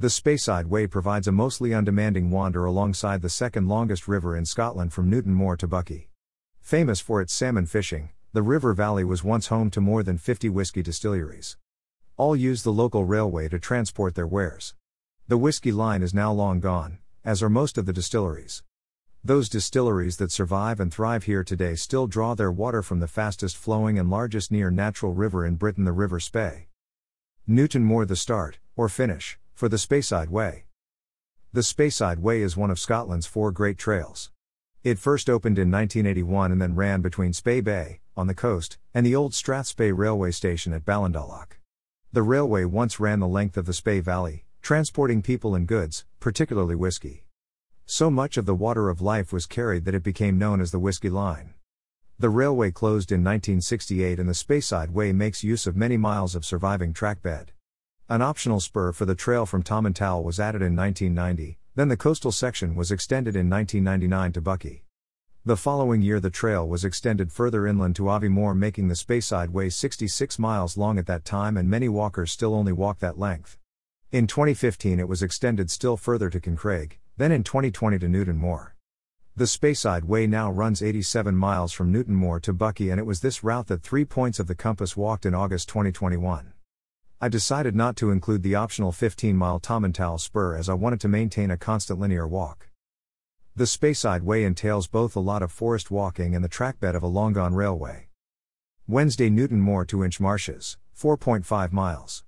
The Speyside Way provides a mostly undemanding wander alongside the second longest river in Scotland from Newtonmore to Buckie. Famous for its salmon fishing, the river valley was once home to more than 50 whiskey distilleries. All used the local railway to transport their wares. The whiskey line is now long gone, as are most of the distilleries. Those distilleries that survive and thrive here today still draw their water from the fastest flowing and largest near natural river in Britain, the River Spey. Newtonmore the start, or finish, for the Speyside Way. The Speyside Way is one of Scotland's four great trails. It first opened in 1981 and then ran between Spey Bay, on the coast, and the old Strathspey railway station at Ballindalloch. The railway once ran the length of the Spey Valley, transporting people and goods, particularly whiskey. So much of the water of life was carried that it became known as the Whiskey Line. The railway closed in 1968 and the Speyside Way makes use of many miles of surviving track bed. An optional spur for the trail from Tomintoul was added in 1990, then the coastal section was extended in 1999 to Buckie. The following year, the trail was extended further inland to Aviemore, making the Speyside Way 66 miles long at that time, and many walkers still only walk that length. In 2015, it was extended still further to Kincraig, then in 2020 to Newtonmore. The Speyside Way now runs 87 miles from Newtonmore to Buckie, and it was this route that three points of the compass walked in August 2021. I decided not to include the optional 15 mile Tomintoul spur as I wanted to maintain a constant linear walk. The Speyside Way entails both a lot of forest walking and the trackbed of a long gone railway. Wednesday Newtonmore to Insh Marshes, 4.5 miles.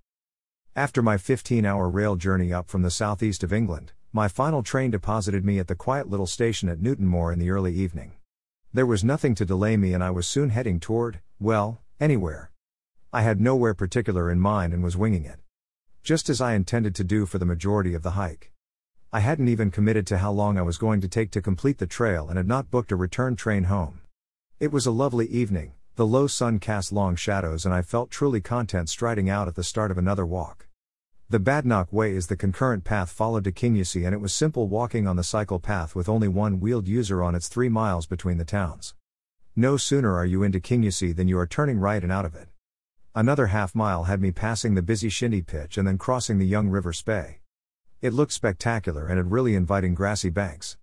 After my 15 hour rail journey up from the southeast of England, my final train deposited me at the quiet little station at Newtonmore in the early evening. There was nothing to delay me, and I was soon heading toward, well, anywhere. I had nowhere particular in mind and was winging it. Just as I intended to do for the majority of the hike. I hadn't even committed to how long I was going to take to complete the trail and had not booked a return train home. It was a lovely evening, the low sun cast long shadows, and I felt truly content striding out at the start of another walk. The Badenoch Way is the concurrent path followed to Kingussie, and it was simple walking on the cycle path with only one wheeled user on its three miles between the towns. No sooner are you into Kingussie than you are turning right and out of it. Another half mile had me passing the busy shinty Pitch and then crossing the young River Spey. It looked spectacular and had really inviting grassy banks.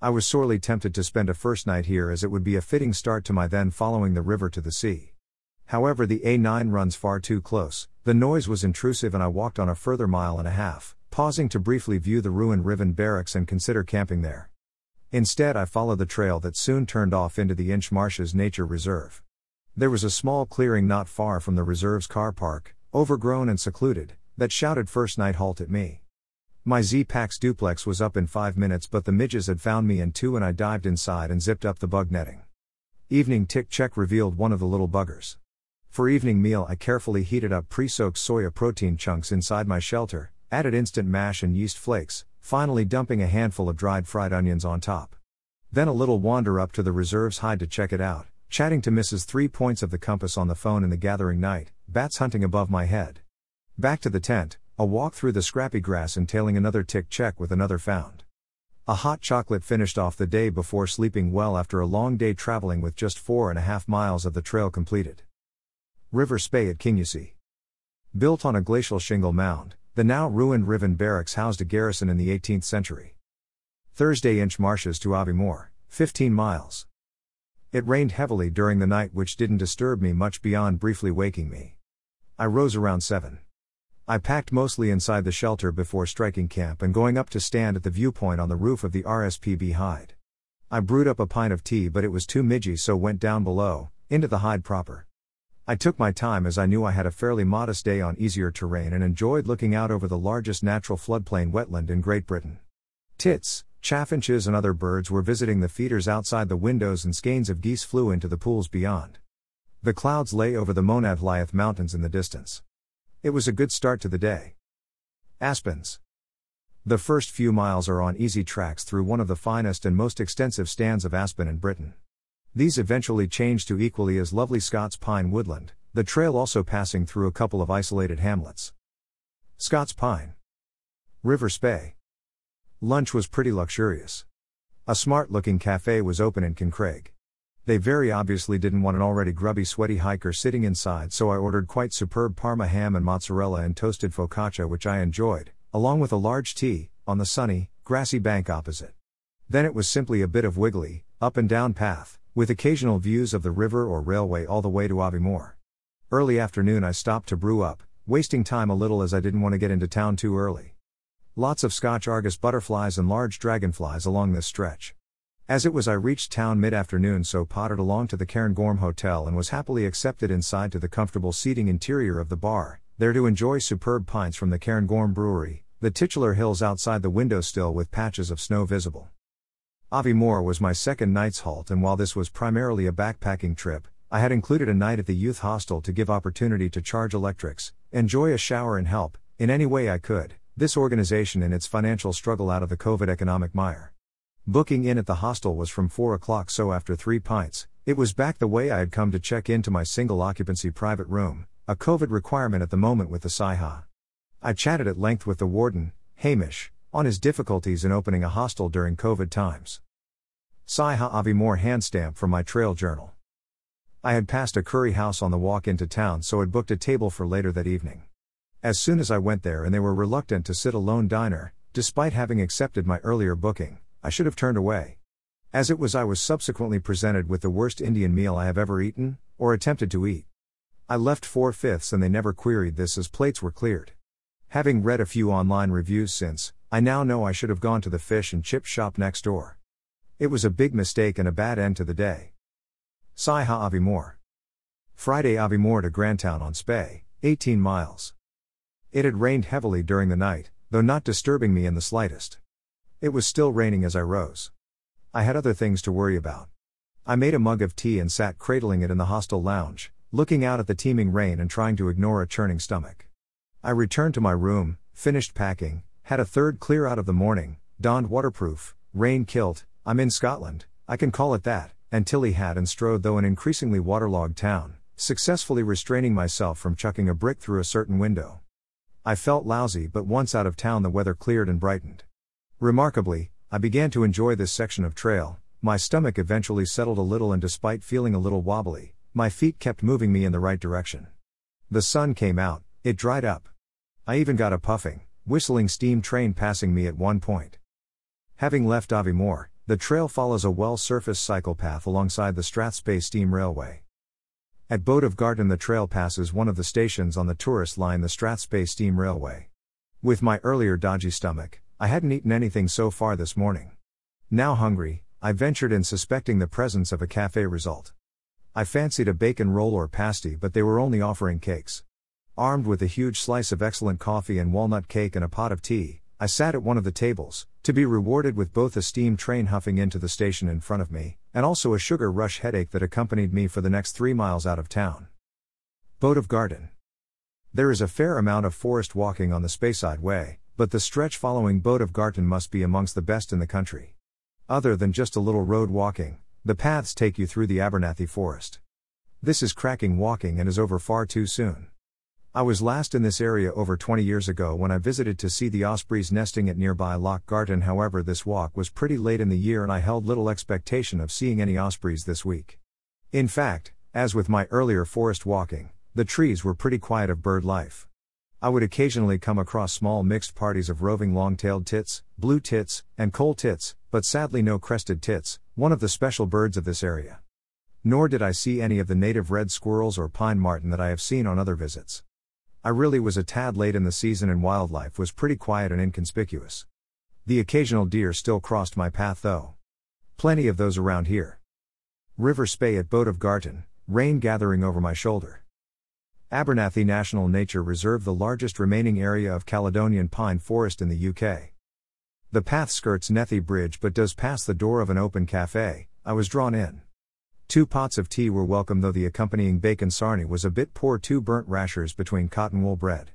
I was sorely tempted to spend a first night here as it would be a fitting start to my then following the river to the sea. However, the A9 runs far too close, the noise was intrusive, and I walked on a further mile and a half, pausing to briefly view the ruined Ruthven barracks and consider camping there. Instead, I followed the trail that soon turned off into the Insh Marshes Nature Reserve. There was a small clearing not far from the reserve's car park, overgrown and secluded, that shouted first night halt at me. My Zpacks duplex was up in five minutes, but the midges had found me in two, and I dived inside and zipped up the bug netting. Evening tick check revealed one of the little buggers. For evening meal, I carefully heated up pre soaked soya protein chunks inside my shelter, added instant mash and yeast flakes, finally dumping a handful of dried fried onions on top. Then a little wander up to the reserve's hide to check it out chatting to Mrs. Three Points of the Compass on the phone in the gathering night, bats hunting above my head. Back to the tent, a walk through the scrappy grass entailing another tick check with another found. A hot chocolate finished off the day before sleeping well after a long day traveling with just four and a half miles of the trail completed. River Spey at Kingussie. Built on a glacial shingle mound, the now ruined Ruthven Barracks housed a garrison in the 18th century. Thursday Insh Marshes to Aviemore, 15 miles. It rained heavily during the night, which didn't disturb me much beyond briefly waking me. I rose around 7. I packed mostly inside the shelter before striking camp and going up to stand at the viewpoint on the roof of the RSPB hide. I brewed up a pint of tea, but it was too midgy, so went down below, into the hide proper. I took my time as I knew I had a fairly modest day on easier terrain and enjoyed looking out over the largest natural floodplain wetland in Great Britain. Tits, Chaffinches and other birds were visiting the feeders outside the windows, and skeins of geese flew into the pools beyond. The clouds lay over the Monadhliath Mountains in the distance. It was a good start to the day. Aspens. The first few miles are on easy tracks through one of the finest and most extensive stands of aspen in Britain. These eventually change to equally as lovely Scots pine woodland, the trail also passing through a couple of isolated hamlets. Scots pine. River Spey. Lunch was pretty luxurious. A smart looking cafe was open in Kincraig. They very obviously didn't want an already grubby, sweaty hiker sitting inside, so I ordered quite superb parma ham and mozzarella and toasted focaccia, which I enjoyed, along with a large tea, on the sunny, grassy bank opposite. Then it was simply a bit of wiggly, up and down path, with occasional views of the river or railway all the way to Aviemore. Early afternoon I stopped to brew up, wasting time a little as I didn't want to get into town too early. Lots of Scotch Argus butterflies and large dragonflies along this stretch. As it was, I reached town mid afternoon, so pottered along to the Cairngorm Hotel and was happily accepted inside to the comfortable seating interior of the bar, there to enjoy superb pints from the Cairngorm Brewery, the titular hills outside the window still with patches of snow visible. Aviemore was my second night's halt, and while this was primarily a backpacking trip, I had included a night at the youth hostel to give opportunity to charge electrics, enjoy a shower, and help, in any way I could, this organization in its financial struggle out of the COVID economic mire. Booking in at the hostel was from 4 o'clock, so after three pints, it was back the way I had come to check into my single occupancy private room, a COVID requirement at the moment with the SYHA. I chatted at length with the warden, Hamish, on his difficulties in opening a hostel during COVID times. SYHA Aviemore hand stamp from my trail journal. I had passed a curry house on the walk into town, so had booked a table for later that evening. As soon as I went there and they were reluctant to sit alone diner, despite having accepted my earlier booking, I should have turned away. As it was, I was subsequently presented with the worst Indian meal I have ever eaten, or attempted to eat. I left four fifths and they never queried this as plates were cleared. Having read a few online reviews since, I now know I should have gone to the fish and chip shop next door. It was a big mistake and a bad end to the day. SYHA Aviemore. Friday Aviemore to Grantown on Spey, 18 miles. It had rained heavily during the night, though not disturbing me in the slightest. It was still raining as I rose. I had other things to worry about. I made a mug of tea and sat cradling it in the hostel lounge, looking out at the teeming rain and trying to ignore a churning stomach. I returned to my room, finished packing, had a third clear out of the morning, donned waterproof, rain kilt, I'm in Scotland, I can call it that, and Tilley hat and strode though an increasingly waterlogged town, successfully restraining myself from chucking a brick through a certain window. I felt lousy, but once out of town the weather cleared and brightened. Remarkably, I began to enjoy this section of trail, my stomach eventually settled a little, and despite feeling a little wobbly, my feet kept moving me in the right direction. The sun came out, it dried up. I even got a puffing, whistling steam train passing me at one point. Having left Aviemore, the trail follows a well surfaced cycle path alongside the Strathspey Steam Railway. At Boat of Garten, the trail passes one of the stations on the tourist line, the Strathspey Steam Railway. With my earlier dodgy stomach, I hadn't eaten anything so far this morning. Now hungry, I ventured in suspecting the presence of a cafe result. I fancied a bacon roll or pasty, but they were only offering cakes. Armed with a huge slice of excellent coffee and walnut cake and a pot of tea, I sat at one of the tables, to be rewarded with both a steam train huffing into the station in front of me, and also a sugar rush headache that accompanied me for the next three miles out of town. Boat of Garten. There is a fair amount of forest walking on the Speyside Way, but the stretch following Boat of Garten must be amongst the best in the country. Other than just a little road walking, the paths take you through the Abernethy Forest. This is cracking walking and is over far too soon. I was last in this area over 20 years ago when I visited to see the ospreys nesting at nearby Loch Garten. However, this walk was pretty late in the year and I held little expectation of seeing any ospreys this week. In fact, as with my earlier forest walking, the trees were pretty quiet of bird life. I would occasionally come across small mixed parties of roving long tailed tits, blue tits, and coal tits, but sadly no crested tits, one of the special birds of this area. Nor did I see any of the native red squirrels or pine marten that I have seen on other visits. I really was a tad late in the season and wildlife was pretty quiet and inconspicuous. The occasional deer still crossed my path though. Plenty of those around here. River Spey at Boat of Garten, rain gathering over my shoulder. Abernethy National Nature Reserve, the largest remaining area of Caledonian pine forest in the UK. The path skirts Nethy Bridge but does pass the door of an open cafe. I was drawn in. Two pots of tea were welcome, though the accompanying bacon sarnie was a bit poor, two burnt rashers between cotton wool bread.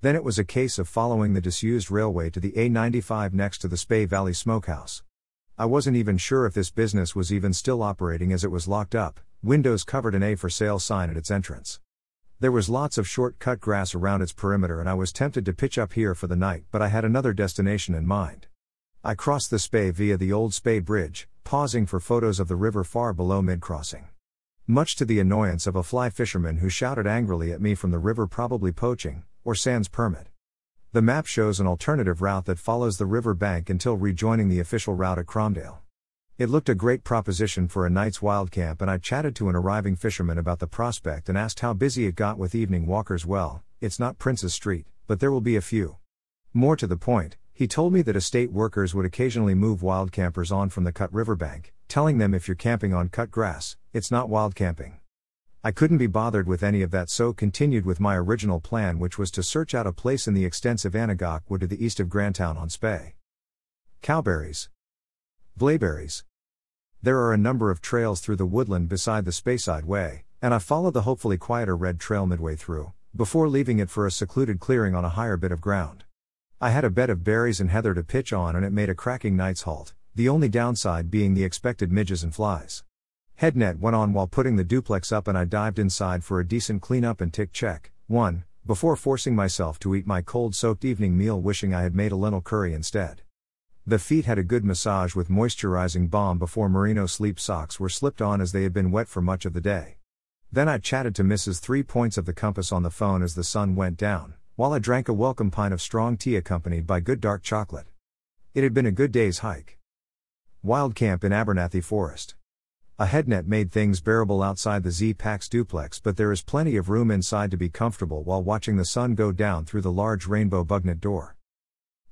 Then it was a case of following the disused railway to the A95 next to the Spey Valley Smokehouse. I wasn't even sure if this business was even still operating as it was locked up, windows covered an A for sale sign at its entrance. There was lots of short cut grass around its perimeter, and I was tempted to pitch up here for the night, but I had another destination in mind. I crossed the Spey via the old Spey Bridge, pausing for photos of the river far below mid crossing. Much to the annoyance of a fly fisherman who shouted angrily at me from the river, probably poaching, or sans permit. The map shows an alternative route that follows the river bank until rejoining the official route at Cromdale. It looked a great proposition for a night's wild camp, and I chatted to an arriving fisherman about the prospect and asked how busy it got with evening walkers. Well, it's not Prince's Street, but there will be a few. More to the point, he told me that estate workers would occasionally move wild campers on from the cut riverbank, telling them if you're camping on cut grass, it's not wild camping. I couldn't be bothered with any of that, so continued with my original plan, which was to search out a place in the extensive Anagach Wood to the east of Grantown on Spey. Cowberries. Blaeberries. There are a number of trails through the woodland beside the Speyside Way, and I followed the hopefully quieter red trail midway through, before leaving it for a secluded clearing on a higher bit of ground. I had a bed of berries and heather to pitch on, and it made a cracking night's halt, the only downside being the expected midges and flies. Headnet went on while putting the duplex up, and I dived inside for a decent cleanup and tick check. 1. Before forcing myself to eat my cold soaked evening meal, wishing I had made a lentil curry instead. The feet had a good massage with moisturizing balm before merino sleep socks were slipped on as they had been wet for much of the day. Then I chatted to Mrs. Three Points of the Compass on the phone as the sun went down, while I drank a welcome pint of strong tea accompanied by good dark chocolate. It had been a good day's hike. Wild camp in Abernethy Forest. A headnet made things bearable outside the Zpacks duplex, but there is plenty of room inside to be comfortable while watching the sun go down through the large rainbow bugnet door.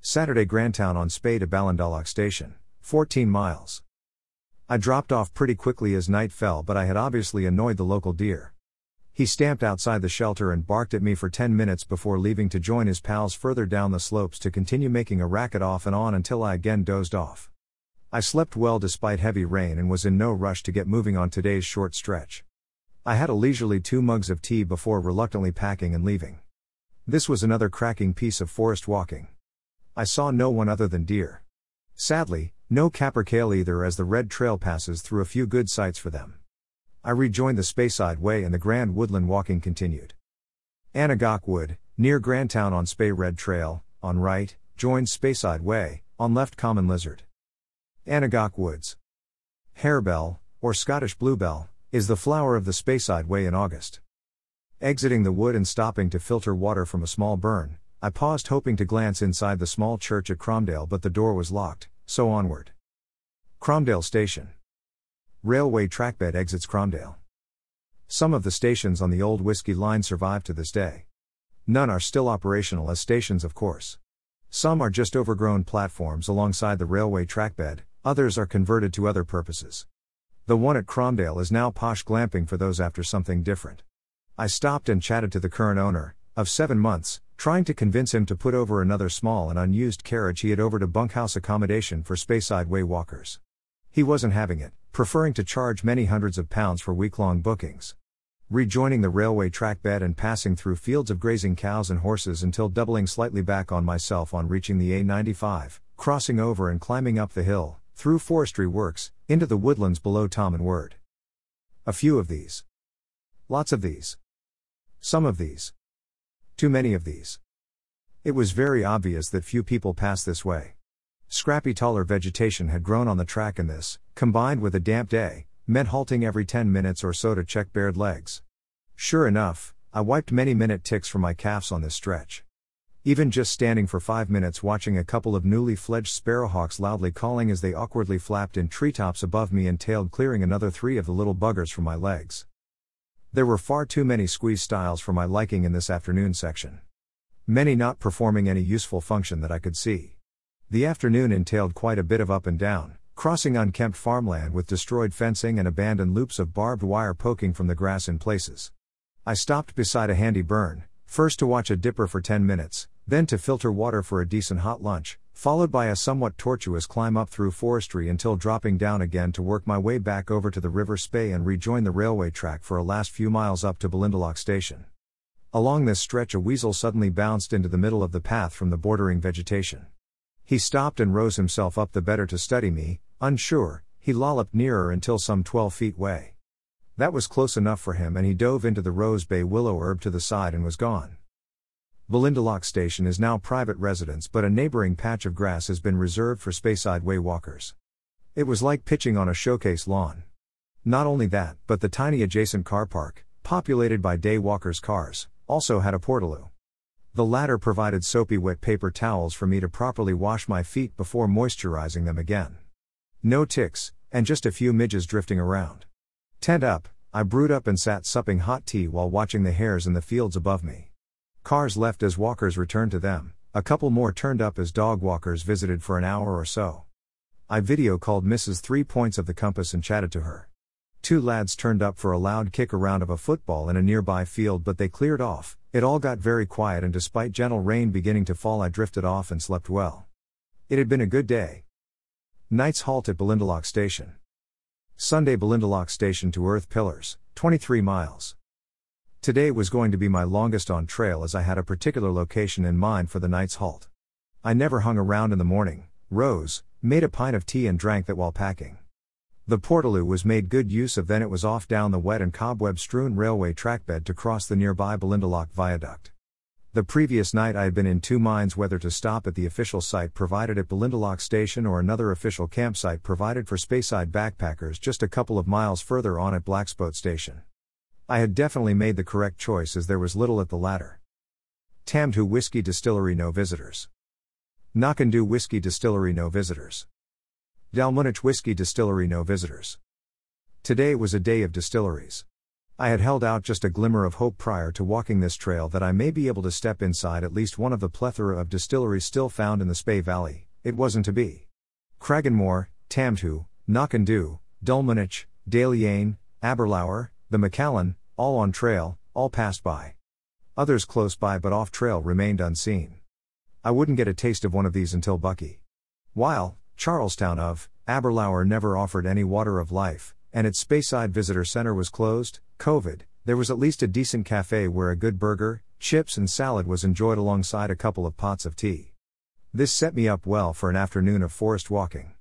Saturday Grantown on Spey to Ballindalloch Station, 14 miles. I dropped off pretty quickly as night fell, but I had obviously annoyed the local deer. He stamped outside the shelter and barked at me for 10 minutes before leaving to join his pals further down the slopes to continue making a racket off and on until I again dozed off. I slept well despite heavy rain and was in no rush to get moving on today's short stretch. I had a leisurely two mugs of tea before reluctantly packing and leaving. This was another cracking piece of forest walking. I saw no one other than deer. Sadly, no capercaillie either as the red trail passes through a few good sites for them. I rejoined the Speyside Way and the Grand Woodland walking continued. Anagach Wood, near Grantown on Spey Red Trail, on right, joins Speyside Way, on left Common Lizard. Anagach Woods. Harebell, or Scottish bluebell, is the flower of the Speyside Way in August. Exiting the wood and stopping to filter water from a small burn, I paused hoping to glance inside the small church at Cromdale, but the door was locked, so onward. Cromdale Station. Railway trackbed exits Cromdale. Some of the stations on the old Whiskey line survive to this day. None are still operational as stations, of course. Some are just overgrown platforms alongside the railway trackbed, Others are converted to other purposes. The one at Cromdale is now posh glamping for those after something different. I stopped and chatted to the current owner, of seven months, trying to convince him to put over another small and unused carriage he had over to bunkhouse accommodation for Speyside Way walkers. He wasn't having it, preferring to charge many hundreds of pounds for week long bookings. Rejoining the railway track bed and passing through fields of grazing cows and horses until doubling slightly back on myself on reaching the A95, crossing over and climbing up the hill, through forestry works, into the woodlands below Tom and Word. A few of these. Lots of these. Some of these. Too many of these. It was very obvious that few people passed this way. Scrappy taller vegetation had grown on the track, and this, combined with a damp day, meant halting every 10 minutes or so to check bared legs. Sure enough, I wiped many minute ticks from my calves on this stretch. Even just standing for five minutes watching a couple of newly fledged sparrowhawks loudly calling as they awkwardly flapped in treetops above me entailed clearing another three of the little buggers from my legs. There were far too many squeeze styles for my liking in this afternoon section. Many not performing any useful function that I could see. The afternoon entailed quite a bit of up and down, crossing unkempt farmland with destroyed fencing and abandoned loops of barbed wire poking from the grass in places. I stopped beside a handy burn, first to watch a dipper for 10 minutes, then to filter water for a decent hot lunch, followed by a somewhat tortuous climb up through forestry until dropping down again to work my way back over to the River Spey and rejoin the railway track for a last few miles up to Ballindalloch Station. Along this stretch, a weasel suddenly bounced into the middle of the path from the bordering vegetation. He stopped and rose himself up the better to study me, unsure, he lolloped nearer until some 12 feet away. That was close enough for him, and he dove into the rose bay willow herb to the side and was gone. Ballindalloch Station is now private residence, but a neighboring patch of grass has been reserved for Speyside Way walkers. It was like pitching on a showcase lawn. Not only that, but the tiny adjacent car park, populated by day walkers' cars, also had a portaloo. The latter provided soapy wet paper towels for me to properly wash my feet before moisturizing them again. No ticks, and just a few midges drifting around. Tent up, I brewed up and sat supping hot tea while watching the hares in the fields above me. Cars left as walkers returned to them, a couple more turned up as dog walkers visited for an hour or so. I video called Mrs. Three Points of the Compass and chatted to her. Two lads turned up for a loud kick around of a football in a nearby field, but they cleared off. It all got very quiet, and despite gentle rain beginning to fall, I drifted off and slept well. It had been a good day. Night's halt at Ballindalloch Station. Sunday Ballindalloch Station to Earth Pillars, 23 miles. Today was going to be my longest on trail as I had a particular location in mind for the night's halt. I never hung around in the morning, rose, made a pint of tea, and drank that while packing. The Portaloo was made good use of, then it was off down the wet and cobweb strewn railway trackbed to cross the nearby Ballindalloch Viaduct. The previous night I had been in two minds whether to stop at the official site provided at Ballindalloch Station or another official campsite provided for Speyside backpackers just a couple of miles further on at Blacksboat Station. I had definitely made the correct choice as there was little at the latter. Tamdhu Whiskey Distillery no visitors. Knockando Whiskey Distillery no visitors. Dalmunach Whiskey Distillery no visitors. Today was a day of distilleries. I had held out just a glimmer of hope prior to walking this trail that I may be able to step inside at least one of the plethora of distilleries still found in the Spey Valley. It wasn't to be. Cragganmore, Tamdhu, Knockando, Dalmunach, Dailuaine, Aberlour, the Macallan, all on trail, all passed by. Others close by but off trail remained unseen. I wouldn't get a taste of one of these until Buckie. While, Charlestown of Aberlour never offered any water of life, and its Speyside Visitor Center was closed, COVID, there was at least a decent cafe where a good burger, chips, and salad was enjoyed alongside a couple of pots of tea. This set me up well for an afternoon of forest walking.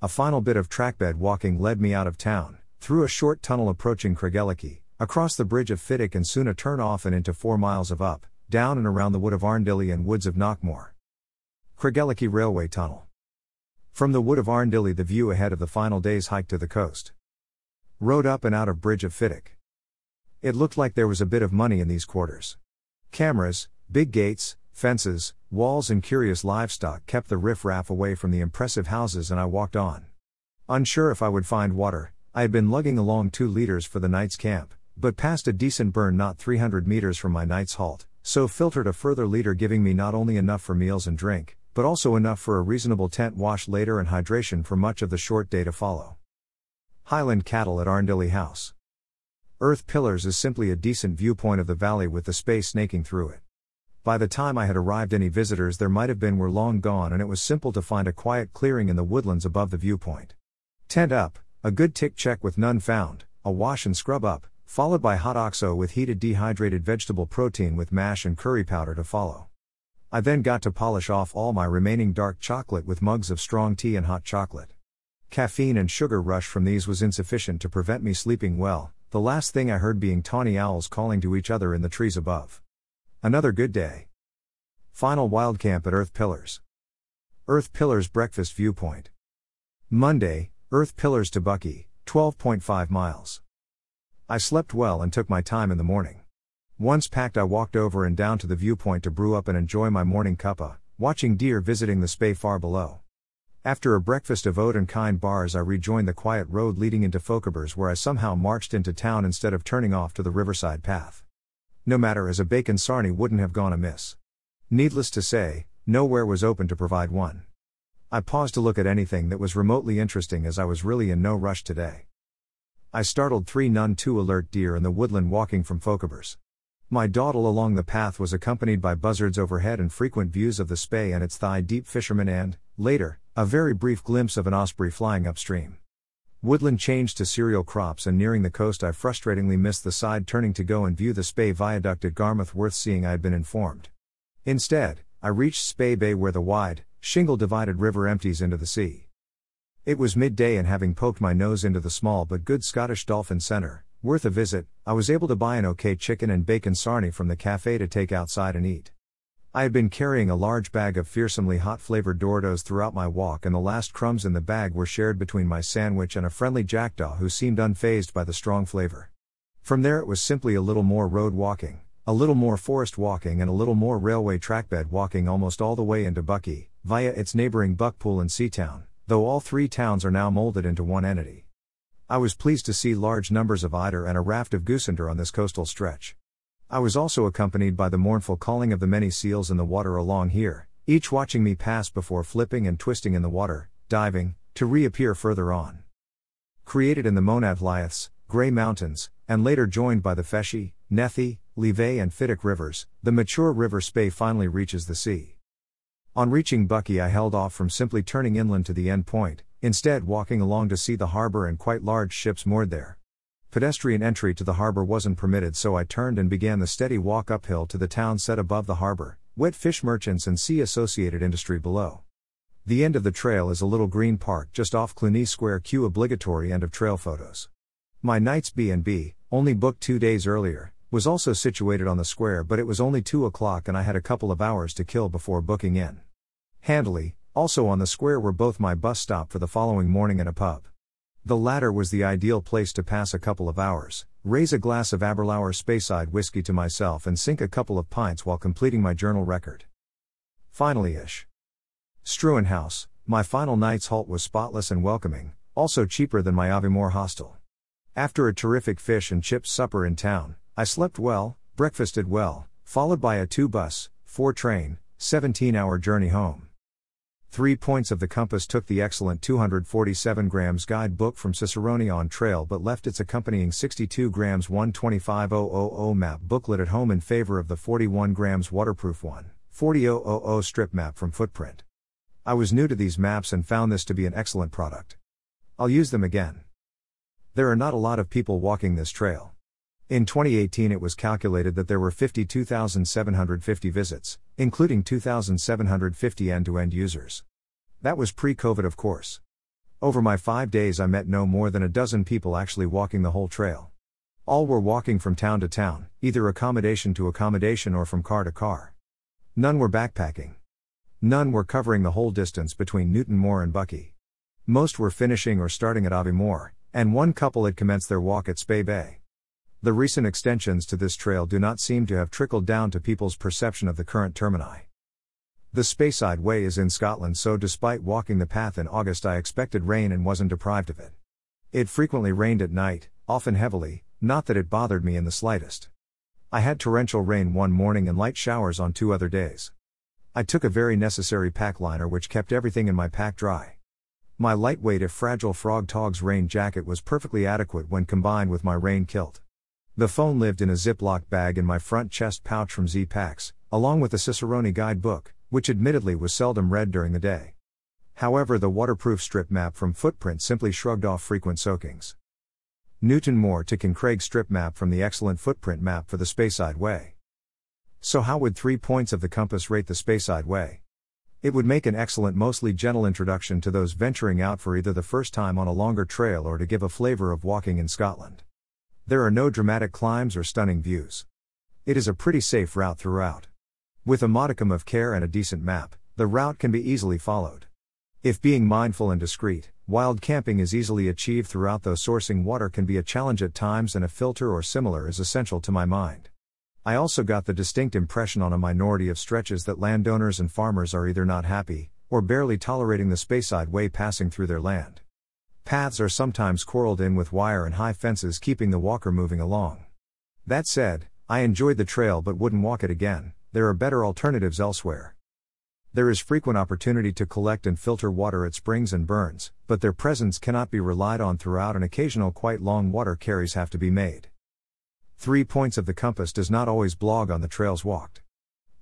A final bit of trackbed walking led me out of town, through a short tunnel approaching Craigellachie, across the bridge of Fiddich and soon a turn off and into four miles of up, down and around the wood of Arndilly and woods of Knockmore. Craigellachie Railway Tunnel. From the wood of Arndilly, the view ahead of the final day's hike to the coast. Rode up and out of Bridge of Fiddich. It looked like there was a bit of money in these quarters. Cameras, big gates, fences, walls, and curious livestock kept the riff-raff away from the impressive houses, and I walked on. Unsure if I would find water, I had been lugging along two liters for the night's camp, but passed a decent burn not 300 meters from my night's halt, so filtered a further liter, giving me not only enough for meals and drink, but also enough for a reasonable tent wash later and hydration for much of the short day to follow. Highland Cattle at Arndilly House. Earth Pillars is simply a decent viewpoint of the valley with the space snaking through it. By the time I had arrived, any visitors there might have been were long gone, and it was simple to find a quiet clearing in the woodlands above the viewpoint. Tent up, a good tick check with none found, a wash and scrub up, followed by hot oxo with heated dehydrated vegetable protein with mash and curry powder to follow. I then got to polish off all my remaining dark chocolate with mugs of strong tea and hot chocolate. Caffeine and sugar rush from these was insufficient to prevent me sleeping well, the last thing I heard being tawny owls calling to each other in the trees above. Another good day. Final wild camp at Earth Pillars. Earth Pillars Breakfast Viewpoint. Monday, Earth Pillars to Buckie, 12.5 miles. I slept well and took my time in the morning. Once packed, I walked over and down to the viewpoint to brew up and enjoy my morning cuppa, watching deer visiting the spey far below. After a breakfast of oat and kind bars, I rejoined the quiet road leading into Fochabers, where I somehow marched into town instead of turning off to the riverside path. No matter as a bacon sarnie wouldn't have gone amiss. Needless to say, nowhere was open to provide one. I paused to look at anything that was remotely interesting as I was really in no rush today. I startled three none too alert deer in the woodland walking from Fochabers. My dawdle along the path was accompanied by buzzards overhead and frequent views of the Spey and its thigh deep fishermen, and, later, a very brief glimpse of an osprey flying upstream. Woodland changed to cereal crops, and nearing the coast, I frustratingly missed the side turning to go and view the Spey Viaduct at Garmouth, worth seeing I had been informed. Instead, I reached Spey Bay where the wide, shingle divided river empties into the sea. It was midday, and having poked my nose into the small but good Scottish Dolphin Centre, Worth a visit, I was able to buy an okay chicken and bacon sarnie from the cafe to take outside and eat. I had been carrying a large bag of fearsomely hot flavored Doritos throughout my walk, and the last crumbs in the bag were shared between my sandwich and a friendly jackdaw who seemed unfazed by the strong flavor. From there, it was simply a little more road walking, a little more forest walking and a little more railway trackbed walking almost all the way into Buckie, via its neighboring Buckpool and Seatown, though all three towns are now molded into one entity. I was pleased to see large numbers of eider and a raft of goosander on this coastal stretch. I was also accompanied by the mournful calling of the many seals in the water along here, each watching me pass before flipping and twisting in the water, diving, to reappear further on. Created in the Monadh Liaths, Grey Mountains, and later joined by the Feshie, Nethy, Livet, and Fiddich rivers, the mature River Spey finally reaches the sea. On reaching Buckie, I held off from simply turning inland to the end point, instead, walking along to see the harbor and quite large ships moored there. Pedestrian entry to the harbor wasn't permitted, so I turned and began the steady walk uphill to the town set above the harbor, wet fish merchants and sea associated industry below. The end of the trail is a little green park just off Cluny Square. Cue obligatory end of trail photos. My night's B&B, only booked 2 days earlier, was also situated on the square, but it was only 2 o'clock and I had a couple of hours to kill before booking in. Handily, also on the square were both my bus stop for the following morning and a pub. The latter was the ideal place to pass a couple of hours, raise a glass of Aberlour Speyside whiskey to myself, and sink a couple of pints while completing my journal record. Finally ish. Struan House, my final night's halt was spotless and welcoming, also cheaper than my Aviemore hostel. After a terrific fish and chips supper in town, I slept well, breakfasted well, followed by a two bus, four train, 17 hour journey home. Three Points of the Compass took the excellent 247 grams guidebook from Cicerone on trail but left its accompanying 62 grams 125000 map booklet at home in favor of the 41 grams waterproof one, 40000 strip map from Footprint. I was new to these maps and found this to be an excellent product. I'll use them again. There are not a lot of people walking this trail. In 2018, it was calculated that there were 52,750 visits, including 2,750 end to end users. That was pre COVID, of course. Over my five days, I met no more than a dozen people actually walking the whole trail. All were walking from town to town, either accommodation to accommodation or from car to car. None were backpacking. None were covering the whole distance between Newtonmore and Buckie. Most were finishing or starting at Aviemore, and one couple had commenced their walk at Spey Bay. The recent extensions to this trail do not seem to have trickled down to people's perception of the current termini. The Speyside Way is in Scotland, so despite walking the path in August, I expected rain and wasn't deprived of it. It frequently rained at night, often heavily, not that it bothered me in the slightest. I had torrential rain one morning and light showers on two other days. I took a very necessary pack liner which kept everything in my pack dry. My lightweight if fragile Frogg Toggs rain jacket was perfectly adequate when combined with my rain kilt. The phone lived in a Ziploc bag in my front chest pouch from Z Packs, along with the Cicerone guidebook, which admittedly was seldom read during the day. However, the waterproof strip map from Footprint simply shrugged off frequent soakings. Newtonmore to Kincraig strip map from the excellent Footprint map for the Speyside Way. So, how would three points of the compass rate the Speyside Way? It would make an excellent, mostly gentle introduction to those venturing out for either the first time on a longer trail or to give a flavor of walking in Scotland. There are no dramatic climbs or stunning views. It is a pretty safe route throughout. With a modicum of care and a decent map, the route can be easily followed. If being mindful and discreet, wild camping is easily achieved throughout, though sourcing water can be a challenge at times and a filter or similar is essential to my mind. I also got the distinct impression on a minority of stretches that landowners and farmers are either not happy, or barely tolerating the Speyside way passing through their land. Paths are sometimes quarreled in with wire and high fences keeping the walker moving along. That said, I enjoyed the trail but wouldn't walk it again, there are better alternatives elsewhere. There is frequent opportunity to collect and filter water at springs and burns, but their presence cannot be relied on throughout and occasional quite long water carries have to be made. Three Points of the Compass does not always blog on the trails walked.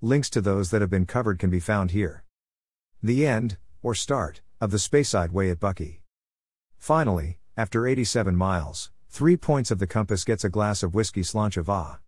Links to those that have been covered can be found here. The end, or start, of the Speyside Way at Buckie. Finally, after 87 miles, three points of the compass gets a glass of whiskey mhath.